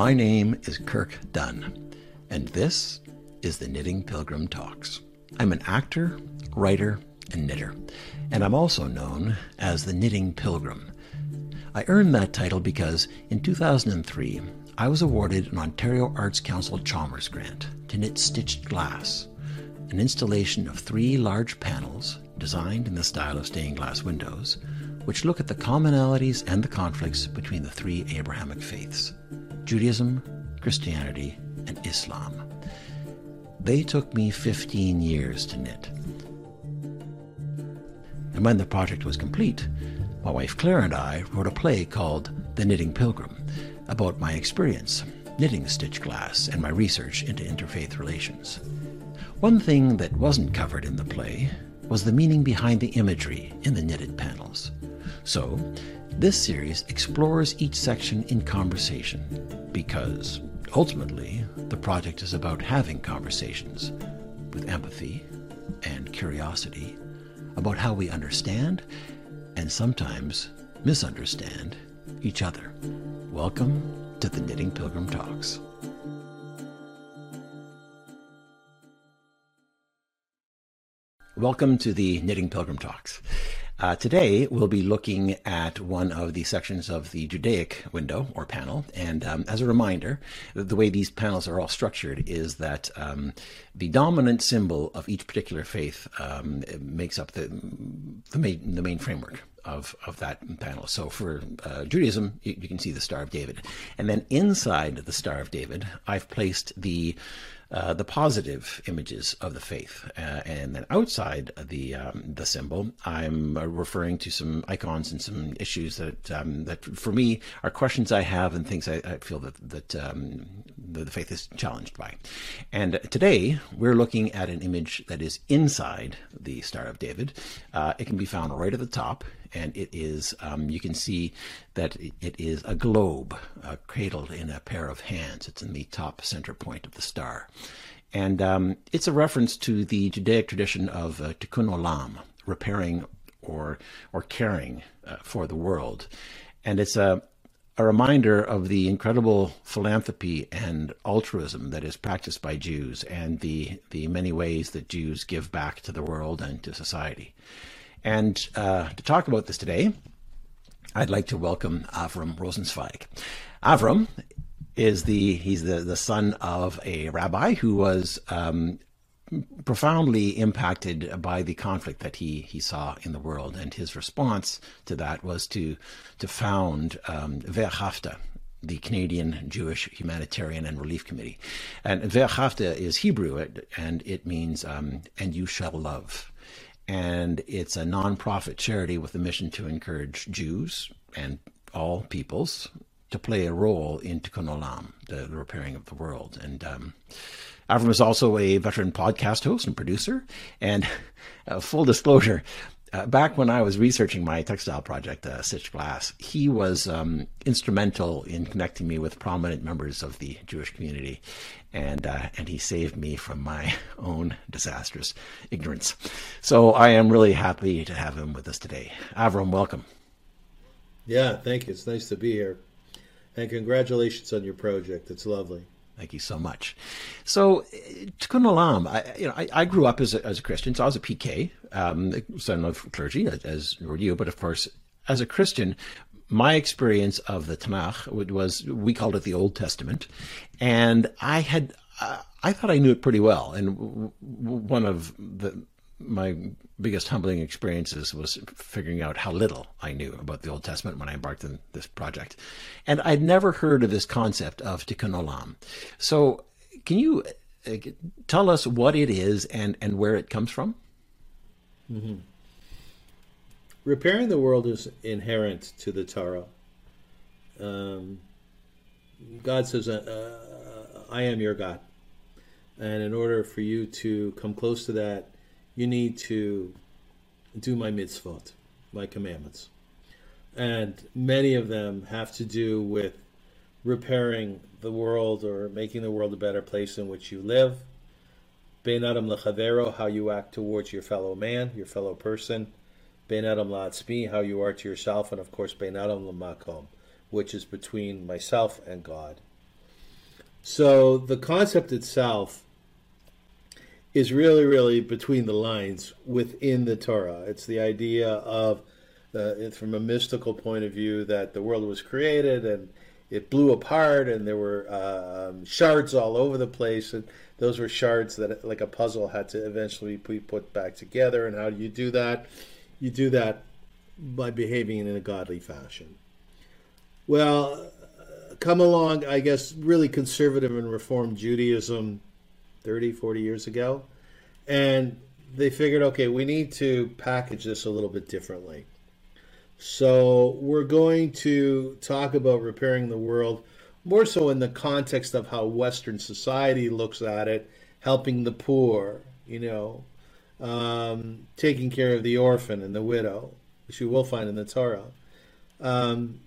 My name is Kirk Dunn, and this is the Knitting Pilgrim Talks. I'm an actor, writer, and knitter, and I'm also known as the Knitting Pilgrim. I earned that title because in 2003, I was awarded an Ontario Arts Council Chalmers grant to knit stitched glass, an installation of three large panels designed in the style of stained glass windows, which look at the commonalities and the conflicts between the three Abrahamic faiths Judaism, Christianity, and Islam. They took me 15 years to knit. And when the project was complete, my wife Claire and I wrote a play called The Knitting Pilgrim about my experience knitting stitch glass and my research into interfaith relations. One thing that wasn't covered in the play was the meaning behind the imagery in the knitted panels. So, this series explores each section in conversation because ultimately the project is about having conversations with empathy and curiosity about how we understand and sometimes misunderstand each other. Welcome to the Knitting Pilgrim Talks. Welcome to the Knitting Pilgrim Talks. Uh, today, we'll be looking at one of the sections of the Judaic window or panel. And um, as a reminder, the way these panels are all structured is that um, the dominant symbol of each particular faith um, makes up the, the, main, the main framework of, of that panel. So for uh, Judaism, you, you, can see the Star of David. And then inside the Star of David, I've placed the uh, the positive images of the faith, uh, and then outside the um, the symbol, I'm referring to some icons and some issues that um, that for me are questions I have and things I, I feel that that um, the, the, faith is challenged by. And today we're looking at an image that is inside the Star of David. Uh, it can be found right at the top and it is um, you can see that it is a globe uh, cradled in a pair of hands. It's in the top center point of the star, and um, it's a reference to the Judaic tradition of uh, tikkun olam, repairing or or caring uh, for the world, and it's a a reminder of the incredible philanthropy and altruism that is practiced by Jews and the, the many ways that Jews give back to the world and to society. And uh, to talk about this today, I'd like to welcome Avrum Rosensweig. Avrum is the he's the, the son of a rabbi who was um, profoundly impacted by the conflict that he he saw in the world, and his response to that was to to found um, Ve'ahavta, the Canadian Jewish Humanitarian and Relief Committee. And Ve'ahavta is Hebrew, and it means um, "and you shall love." And it's a nonprofit charity with a mission to encourage Jews and all peoples to play a role in Tikkun Olam, the, repairing of the world. And um, Avrum is also a veteran podcast host and producer. And uh, full disclosure, uh, back when I was researching my textile project, uh, Stitch Glass, he was um, instrumental in connecting me with prominent members of the Jewish community, and uh, and he saved me from my own disastrous ignorance. So I am really happy to have him with us today. Avrum, welcome. Yeah, thank you. It's nice to be here, and congratulations on your project. It's lovely. Thank you so much. So, Tikkun Olam, I, you know, I, I, grew up as a, as a Christian, so I was a PK, um, son of clergy, as were you. But of course, as a Christian, my experience of the Tanakh was we called it the Old Testament, and I had uh, I thought I knew it pretty well. And one of the my biggest humbling experiences was figuring out how little I knew about the Old Testament when I embarked on this project. And I'd never heard of this concept of tikkun olam. So, can you uh, tell us what it is and, and where it comes from? Mm-hmm. Repairing the world is inherent to the Torah. Um, God says, uh, uh, I am your God. And in order for you to come close to that, you need to do my mitzvot, my commandments. And many of them have to do with repairing the world or making the world a better place in which you live. Bein adam lechavero, how you act towards your fellow man, your fellow person. Bein adam la'atzmi, how you are to yourself. And of course, bein adam lamakom, which is between myself and God. So the concept itself is really, really between the lines within the Torah. It's the idea of, uh, from a mystical point of view, that the world was created and it blew apart and there were um, shards all over the place. And those were shards that like a puzzle had to eventually be put back together. And how do you do that? You do that by behaving in a godly fashion. Well come along i guess really conservative and reformed judaism 30 40 years ago and they figured okay we need to package this a little bit differently so we're going to talk about repairing the world more so in the context of how Western society looks at it, helping the poor, you know, um, taking care of the orphan and the widow, which you will find in the Torah. Um,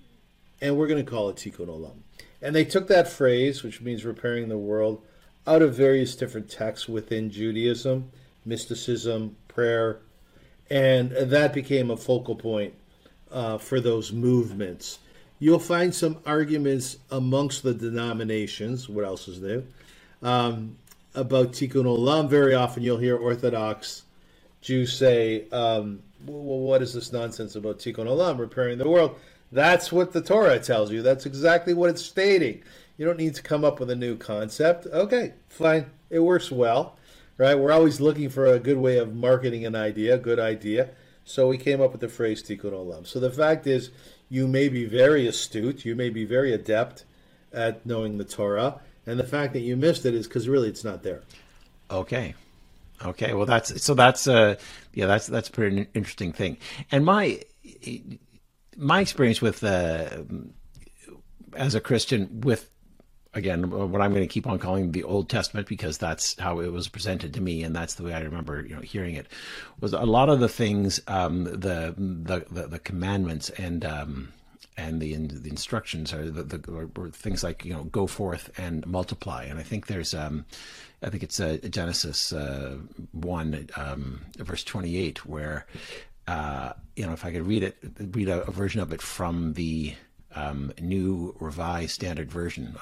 and we're going to call it Tikkun Olam. And they took that phrase, which means repairing the world, out of various different texts within Judaism, mysticism, prayer, and that became a focal point uh, for those movements. You'll find some arguments amongst the denominations. What else is there? Um, about Tikkun Olam. Very often you'll hear Orthodox Jews say, um, well, what is this nonsense about Tikkun Olam, repairing the world? That's what the Torah tells you. That's exactly what it's stating. You don't need to come up with a new concept. Okay, fine. It works well, right? We're always looking for a good way of marketing an idea, good idea. So we came up with the phrase tikkun olam. So the fact is, you may be very astute, you may be very adept at knowing the Torah, and the fact that you missed it is because really it's not there. Okay. Okay, well that's so that's uh yeah that's that's pretty interesting thing. And my my experience with uh as a Christian with again, what I'm going to keep on calling the Old Testament because that's how it was presented to me, and that's the way I remember, you know, hearing it. Was a lot of the things, um, the, the, the the commandments and um, and the the instructions are the, the things like you know go forth and multiply, and I think there's um, I think it's uh, Genesis uh, one um, verse twenty eight where. Uh, you know, if I could read it, read a, a version of it from the um, new revised standard version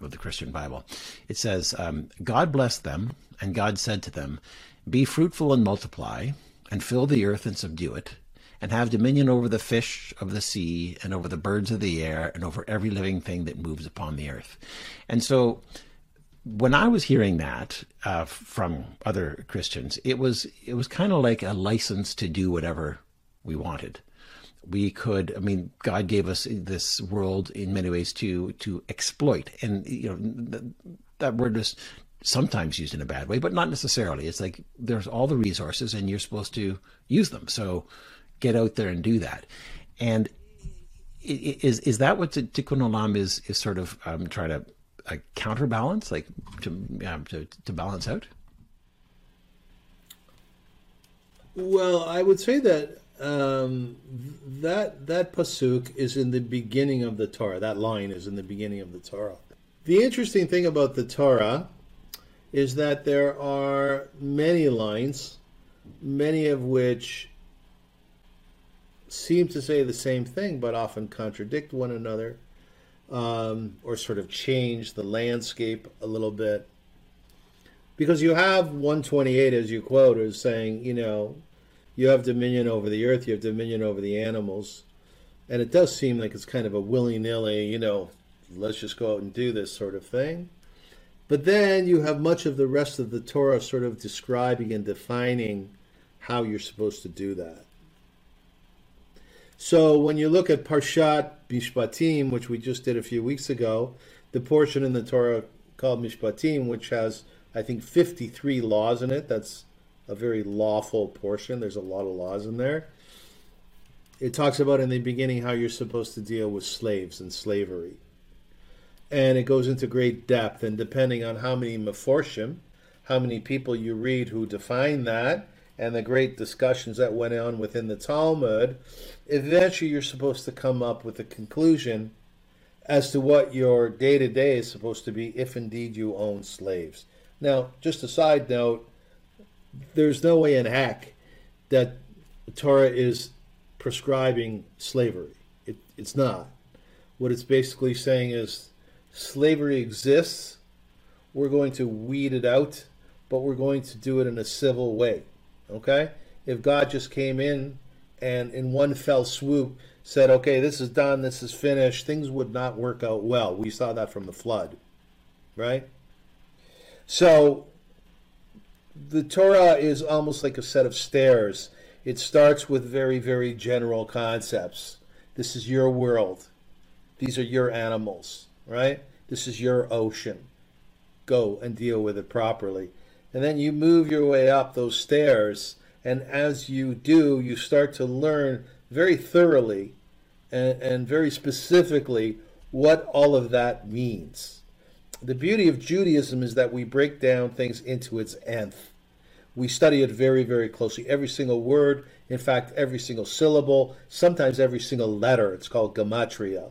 of the Christian Bible. It says, um, God blessed them, and God said to them, Be fruitful and multiply, and fill the earth and subdue it, and have dominion over the fish of the sea, and over the birds of the air, and over every living thing that moves upon the earth. And so, when I was hearing that uh, from other Christians, it was it was kind of like a license to do whatever we wanted we could i mean god gave us this world in many ways to to exploit. And you know that word is sometimes used in a bad way but not necessarily. It's like there's all the resources and you're supposed to use them. So get out there and do that. And is is that what tikkun olam is is sort of um, trying to uh, counterbalance like to, um, to to balance out? Well i would say that um, that that pasuk is in the beginning of the Torah. That line is in the beginning of the Torah. The interesting thing about the Torah is that there are many lines, many of which seem to say the same thing, but often contradict one another, um, or sort of change the landscape a little bit. Because you have 128, as you quote, as saying, you know, you have dominion over the earth, you have dominion over the animals. And it does seem like it's kind of a willy nilly, you know, let's just go out and do this sort of thing. But then you have much of the rest of the Torah sort of describing and defining how you're supposed to do that. So when you look at Parshat Mishpatim, which we just did a few weeks ago, the portion in the Torah called Mishpatim, which has, I think, 53 laws in it. That's a very lawful portion. There's a lot of laws in there. It talks about in the beginning how you're supposed to deal with slaves and slavery. And it goes into great depth, and depending on how many meforshim, how many people you read who define that, and the great discussions that went on within the Talmud, eventually you're supposed to come up with a conclusion as to what your day to day is supposed to be if indeed you own slaves. Now, just a side note, there's no way in heck that Torah is prescribing slavery. It, it's not. What it's basically saying is slavery exists we're going to weed it out, but we're going to do it in a civil way. Okay? If God just came in and in one fell swoop said, okay, this is done, this is finished, things would not work out well. We saw that from the flood, right? So the Torah is almost like a set of stairs. It starts with very, very general concepts. This is your world. These are your animals, right? This is your ocean. Go and deal with it properly. And then you move your way up those stairs. And as you do, you start to learn very thoroughly and, and very specifically what all of that means. The beauty of Judaism is that we break down things into its nth. We study it very, very closely. Every single word, in fact, every single syllable, sometimes every single letter. It's called gematria.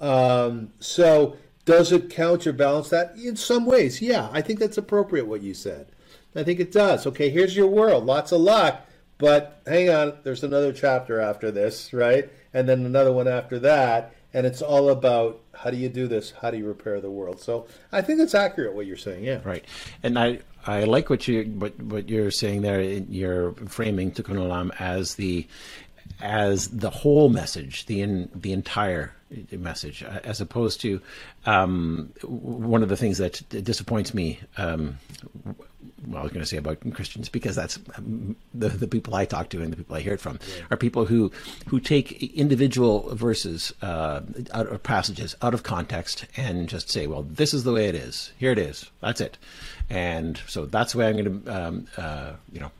Um, so, does it counterbalance that? In some ways, yeah. I think that's appropriate what you said. I think it does. Okay, here's your world. Lots of luck. But hang on, there's another chapter after this, right? And then another one after that. And it's all about how do you do this? How do you repair the world? So I think it's accurate what you're saying. Yeah. Right. And I, I like what you what what you're saying there. You're framing Tikkun as the as the whole message, the in, the entire message, as opposed to um, one of the things that disappoints me. Um, well, I was going to say about Christians because that's um, the the people I talk to and the people I hear it from yeah. are people who who take individual verses uh, out of passages out of context and just say, well, this is the way it is. Here it is. That's it. And so that's the way I'm going to, um, uh, you know,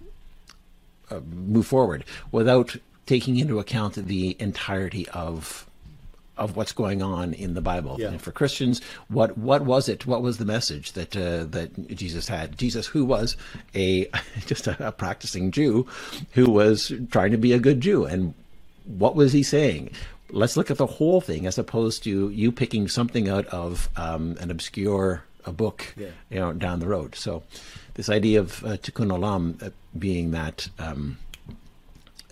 uh, move forward without taking into account the entirety of of what's going on in the Bible. Yeah. And for Christians, what what was it? What was the message that uh, that Jesus had? Jesus, who was a just a, a, practicing Jew, who was trying to be a good Jew, and what was he saying? Let's look at the whole thing, as opposed to you picking something out of um, an obscure a book, yeah. you know, down the road. So, this idea of uh, Tikkun Olam uh, being that um,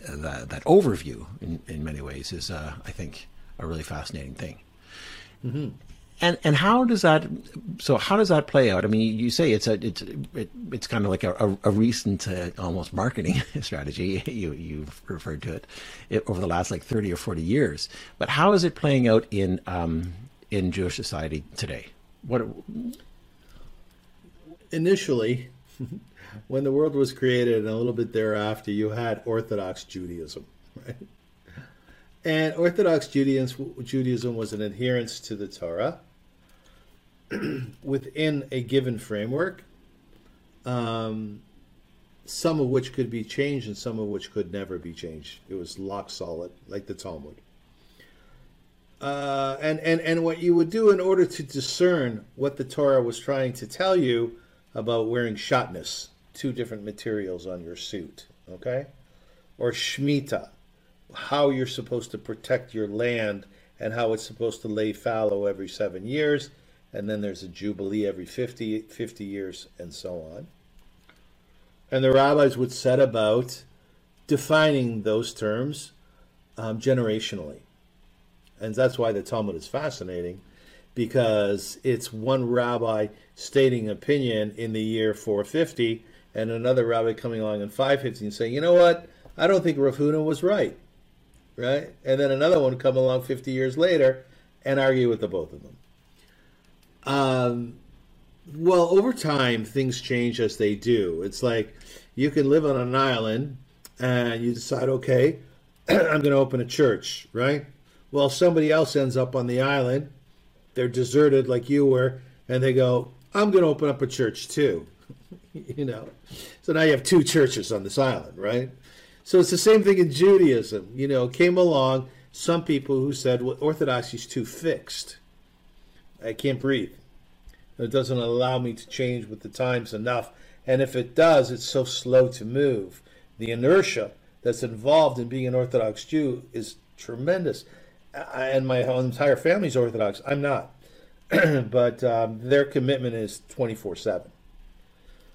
that, that overview in, in many ways is, uh, I think, a really fascinating thing. Mm-hmm. And and how does that? So how does that play out? I mean, you say it's a it's it, it's kind of like a, a, recent uh, almost marketing strategy. You you've referred to it, it, over the last like thirty or forty years. But how is it playing out in um, in Jewish society today? What initially, when the world was created, and a little bit thereafter, you had Orthodox Judaism, right? And Orthodox Judaism, was an adherence to the Torah within a given framework, um, some of which could be changed and some of which could never be changed. It was lock solid, like the Talmud. Uh, and, and, and what you would do in order to discern what the Torah was trying to tell you about wearing shatnez, two different materials on your suit, okay? Or Shemitah, how you're supposed to protect your land and how it's supposed to lay fallow every seven years. And then there's a jubilee every 50, 50 years, and so on. And the rabbis would set about defining those terms um, generationally. And that's why the Talmud is fascinating, because it's one rabbi stating opinion in the year 450, and another rabbi coming along in 550 and saying, you know what, I don't think Rav Huna was right right? And then another one come along 50 years later and argue with the both of them. Um, well, over time, things change as they do. It's like you can live on an island and you decide, okay, I'm going to open a church, right? Well, somebody else ends up on the island. They're deserted like you were, and they go, I'm going to open up a church too. you know, so now you have two churches on this island, right? So it's the same thing in Judaism. You know, came along some people who said, well, Orthodoxy is too fixed. I can't breathe. It doesn't allow me to change with the times enough. And if it does, it's so slow to move. The inertia that's involved in being an Orthodox Jew is tremendous. And my entire family's Orthodox. I'm not. but um, their commitment is 24 7.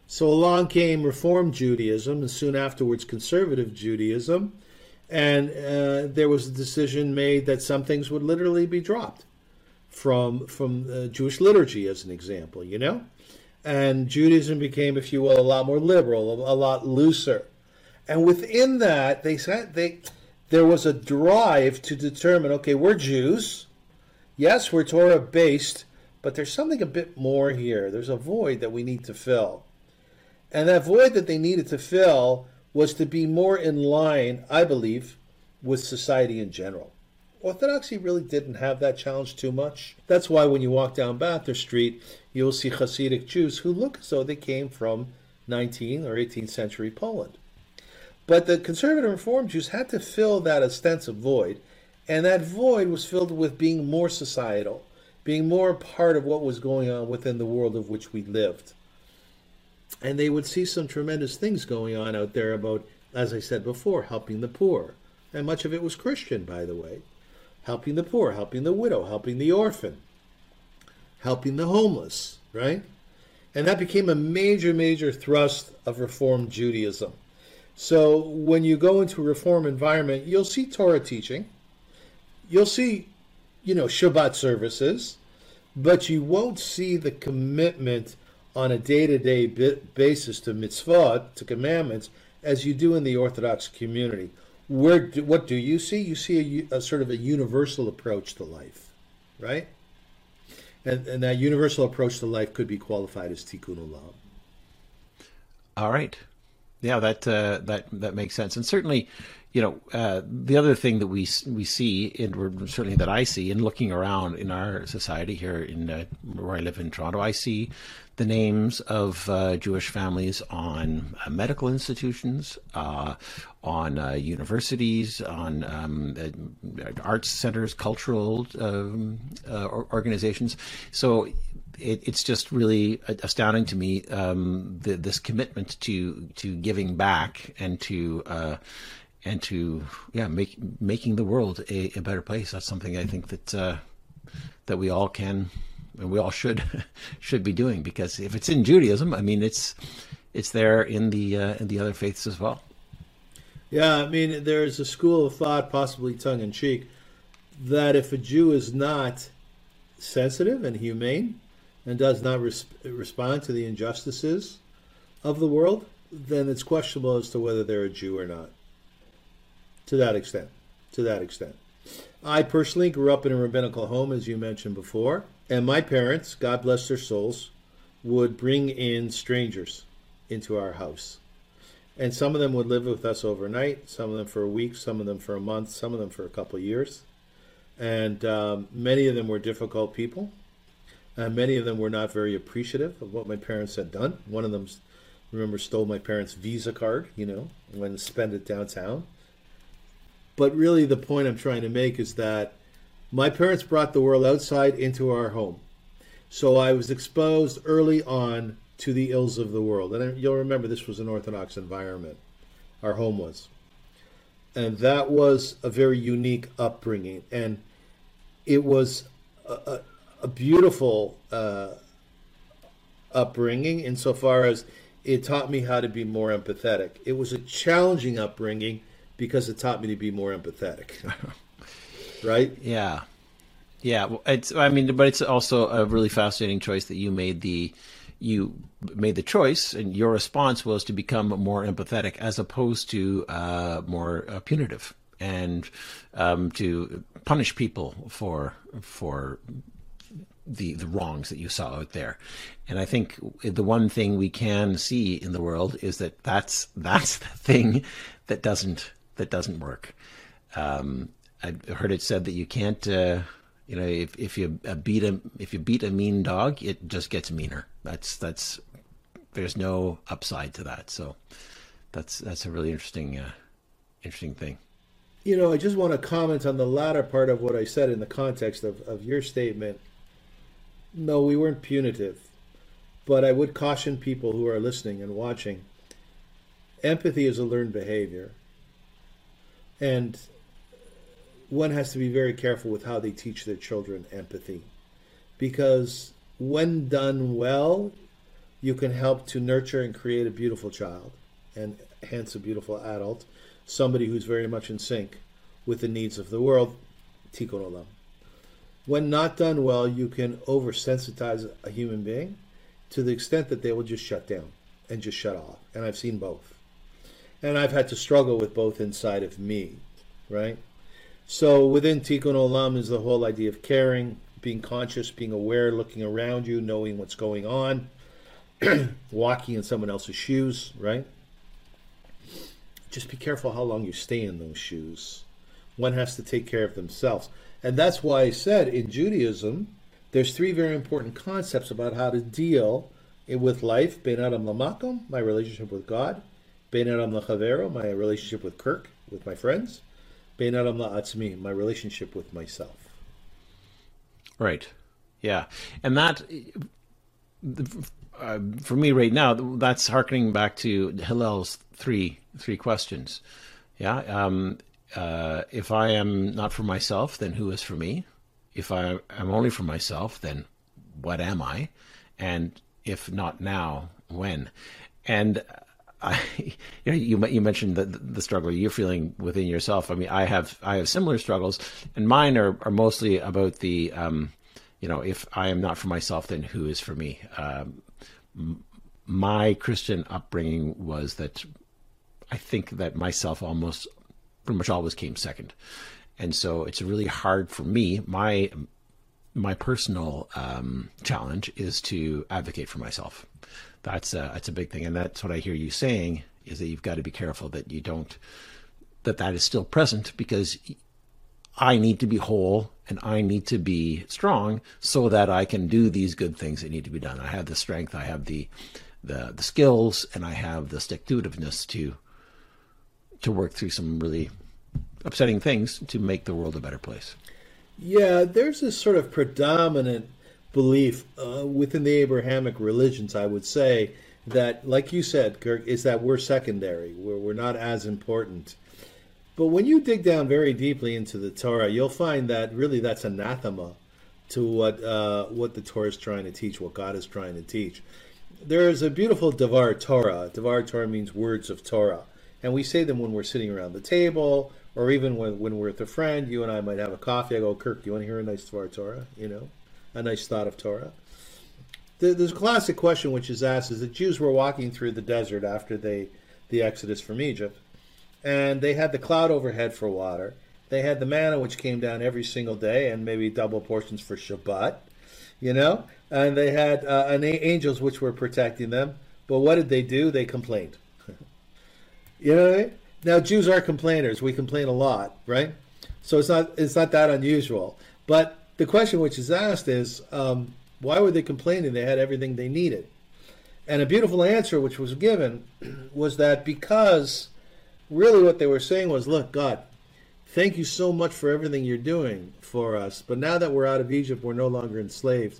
So along came Reform Judaism and soon afterwards Conservative Judaism. And uh, there was a decision made that some things would literally be dropped from from the Jewish liturgy as an example, you know, and Judaism became, if you will, a lot more liberal, a, a lot looser, and within that they said they there was a drive to determine, okay, we're Jews, yes, we're Torah based, but there's something a bit more here. There's a void that we need to fill, and that void that they needed to fill was to be more in line, I believe, with society in general. Orthodoxy really didn't have that challenge too much. That's why when you walk down Bathurst Street, you'll see Hasidic Jews who look as though they came from 19th or 18th century Poland. But the conservative Reform Jews had to fill that ostensive void, and that void was filled with being more societal, being more part of what was going on within the world of which we lived. And they would see some tremendous things going on out there about, as I said before, helping the poor. And much of it was Christian, by the way helping the poor, helping the widow, helping the orphan, helping the homeless, right? And that became a major, major thrust of Reform Judaism. So when you go into a Reform environment, you'll see Torah teaching, you'll see, you know, Shabbat services, but you won't see the commitment on a day-to-day basis to mitzvot, to commandments, as you do in the Orthodox community where do, what do you see? You see a, a, sort of a universal approach to life, right? And, and that universal approach to life could be qualified as tikkun olam. All right, yeah, that uh, that that makes sense, and certainly, you know, uh, the other thing that we we see, and certainly that I see in looking around in our society here in uh, where I live in Toronto, I see the names of uh, Jewish families on uh, medical institutions, uh, on uh, universities, on um, uh, arts centers, cultural um, uh, organizations. So it, it's just really astounding to me um, the, this commitment to to giving back and to and to yeah make making the world a, a, better place. That's something I think that that we all can and we all should should be doing because if it's in Judaism, I mean it's it's there in the uh, in the other faiths as well. Yeah, I mean there's a school of thought, possibly tongue in cheek, that if a Jew is not sensitive and humane and does not res- respond to the injustices of the world, then it's questionable as to whether they're a Jew or not. To that extent, to that extent. I personally grew up in a rabbinical home, as you mentioned before. And my parents, God bless their souls, would bring in strangers into our house. And some of them would live with us overnight, some of them for a week, some of them for a month, some of them for a couple of years. And um, many of them were difficult people. And many of them were not very appreciative of what my parents had done. One of them, remember, stole my parents' Visa card, you know, went and spent it downtown. But really, the point I'm trying to make is that my parents brought the world outside into our home. So I was exposed early on to the ills of the world. And you'll remember this was an Orthodox environment, our home was. And that was a very unique upbringing. And it was a, a, a beautiful uh, upbringing insofar as it taught me how to be more empathetic. It was a challenging upbringing because it taught me to be more empathetic. right? Yeah, yeah. It's I mean, but it's also a really fascinating choice that you made the you made the choice, and your response was to become more empathetic as opposed to uh, more uh, punitive and um, to punish people for for the the wrongs that you saw out there. And I think the one thing we can see in the world is that that's that's the thing that doesn't that doesn't work. Um, I heard it said that you can't, uh, you know, if if you uh, beat a if you beat a mean dog, it just gets meaner. That's that's there's no upside to that. So that's that's a really interesting uh, interesting thing. You know, I just want to comment on the latter part of what I said in the context of, of your statement. No, we weren't punitive, but I would caution people who are listening and watching. Empathy is a learned behavior. And one has to be very careful with how they teach their children empathy because when done well you can help to nurture and create a beautiful child and hence a beautiful adult somebody who's very much in sync with the needs of the world tikkun olam when not done well, you can oversensitize a human being to the extent that they will just shut down and just shut off. And I've seen both. And I've had to struggle with both inside of me, right? So within Tikkun Olam is the whole idea of caring, being conscious, being aware, looking around you, knowing what's going on, walking in someone else's shoes, right? Just be careful how long you stay in those shoes. One has to take care of themselves. And that's why I said in Judaism, there's three very important concepts about how to deal with life. Ben Adam Lamakom, my relationship with God. Ben Adam Lachavero, my relationship with Kirk, with my friends. Ben Adam La'atzmi, my relationship with myself. Right. Yeah. And that, uh, for me right now, that's harkening back to Hillel's three three questions. Yeah. Um, uh, if I am not for myself, then who is for me? If I am only for myself, then what am I? And if not now, when? And I, you, know, you, you mentioned the, the struggle you're feeling within yourself. I mean, I have I have similar struggles, and mine are, are mostly about the, um, you know, if I am not for myself, then who is for me? Um, my Christian upbringing was that I think that myself almost pretty much always came second, and so it's really hard for me. My my personal um, challenge is to advocate for myself. That's a, that's a big thing, and that's what I hear you saying is that you've got to be careful that you don't that that is still present because I need to be whole and I need to be strong so that I can do these good things that need to be done. I have the strength, I have the the, the skills, and I have the stick to itiveness to to work through some really upsetting things to make the world a better place. Yeah, there's this sort of predominant belief uh, within the Abrahamic religions, I would say, that, like you said, Kirk, is that we're secondary, we're, we're not as important. But when you dig down very deeply into the Torah, you'll find that really that's anathema to what uh, what the Torah is trying to teach, what God is trying to teach. There is a beautiful Devar Torah. Devar Torah means words of Torah. And we say them when we're sitting around the table, or even when, when we're with a friend. You and I might have a coffee. I go, Kirk, do you want to hear a nice Devar Torah? You know, a nice thought of Torah. There's a classic question which is asked: Is the Jews were walking through the desert after they the exodus from Egypt, and they had the cloud overhead for water. They had the manna which came down every single day, and maybe double portions for Shabbat, you know. And they had uh, an angels which were protecting them. But what did they do? They complained. you know I mean? Now Jews are complainers. We complain a lot, right? So it's not it's not that unusual. But the question which is asked is, um, why were they complaining? They had everything they needed. And a beautiful answer which was given was that because really what they were saying was, look, God, thank you so much for everything you're doing for us. But now that we're out of Egypt, we're no longer enslaved.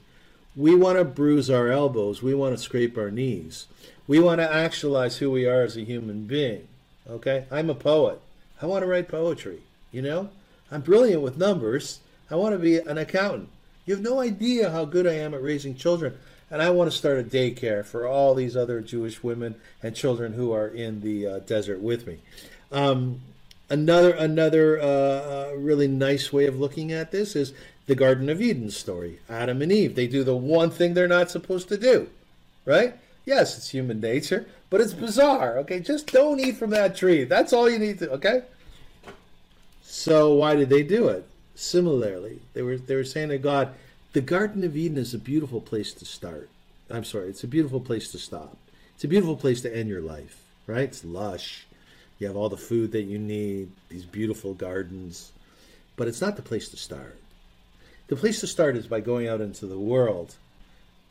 We want to bruise our elbows. We want to scrape our knees. We want to actualize who we are as a human being. Okay? I'm a poet. I want to write poetry. You know? I'm brilliant with numbers. I want to be an accountant. You have no idea how good I am at raising children. And I want to start a daycare for all these other Jewish women and children who are in the uh, desert with me. Um, another another uh, uh, really nice way of looking at this is the Garden of Eden story. Adam and Eve, they do the one thing they're not supposed to do, right? Yes, it's human nature, but it's bizarre. Okay, just don't eat from that tree. That's all you need to. Okay. So why did they do it? Similarly, they were they were saying to God, the Garden of Eden is a beautiful place to start. I'm sorry, it's a beautiful place to stop. It's a beautiful place to end your life, right? It's lush. You have all the food that you need, these beautiful gardens, but it's not the place to start. The place to start is by going out into the world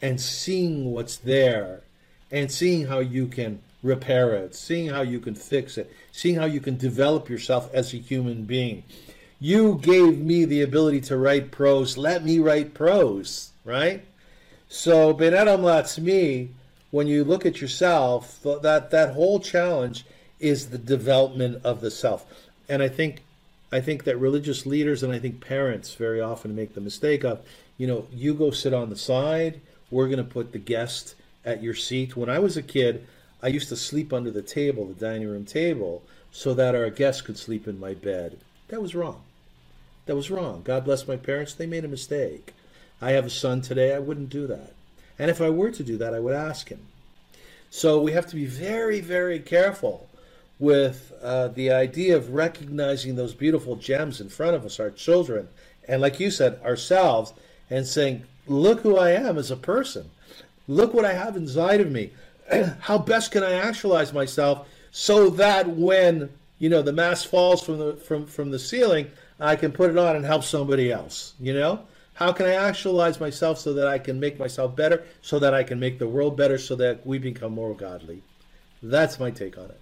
and seeing what's there and seeing how you can repair it, seeing how you can fix it, seeing how you can develop yourself as a human being. You gave me the ability to write prose. Let me write prose, right? So Ben Adam me. when you look at yourself, that that whole challenge is the development of the self. And I think I think that religious leaders and I think parents very often make the mistake of, you know, you go sit on the side, we're going to put the guest at your seat. When I was a kid, I used to sleep under the table, the dining room table, so that our guests could sleep in my bed. That was wrong. That was wrong. God bless my parents. They made a mistake. I have a son today. I wouldn't do that. And if I were to do that, I would ask him. So we have to be very, very careful with uh, the idea of recognizing those beautiful gems in front of us, our children, and like you said, ourselves, and saying, Look who I am as a person. Look what I have inside of me. How best can I actualize myself so that when you know the mask falls from the from from the ceiling, I can put it on and help somebody else. You know, how can I actualize myself so that I can make myself better, so that I can make the world better, so that we become more godly? That's my take on it.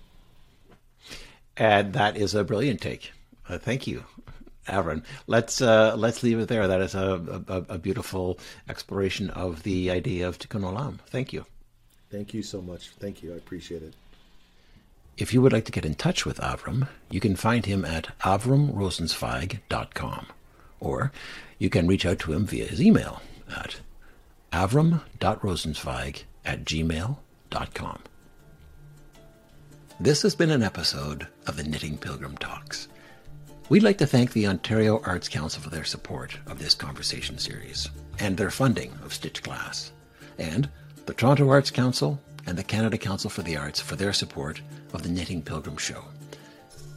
And that is a brilliant take. Uh, thank you, Avrum. Let's uh, let's leave it there. That is a, a, a, beautiful exploration of the idea of tikkun olam. Thank you. Thank you so much. Thank you. I appreciate it. If you would like to get in touch with Avrum, you can find him at avrumrosensweig.com, or you can reach out to him via his email at avrum.rosensweig at gmail.com. This has been an episode of the Knitting Pilgrim Talks. We'd like to thank the Ontario Arts Council for their support of this conversation series and their funding of Stitch Glass, and the Toronto Arts Council and the Canada Council for the Arts for their support of the Knitting Pilgrim Show.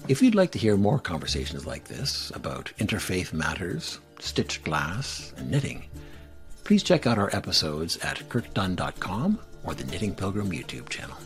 If you'd like to hear more conversations like this about interfaith matters, stitched glass, and knitting, please check out our episodes at kirkdunn.com or the Knitting Pilgrim YouTube channel.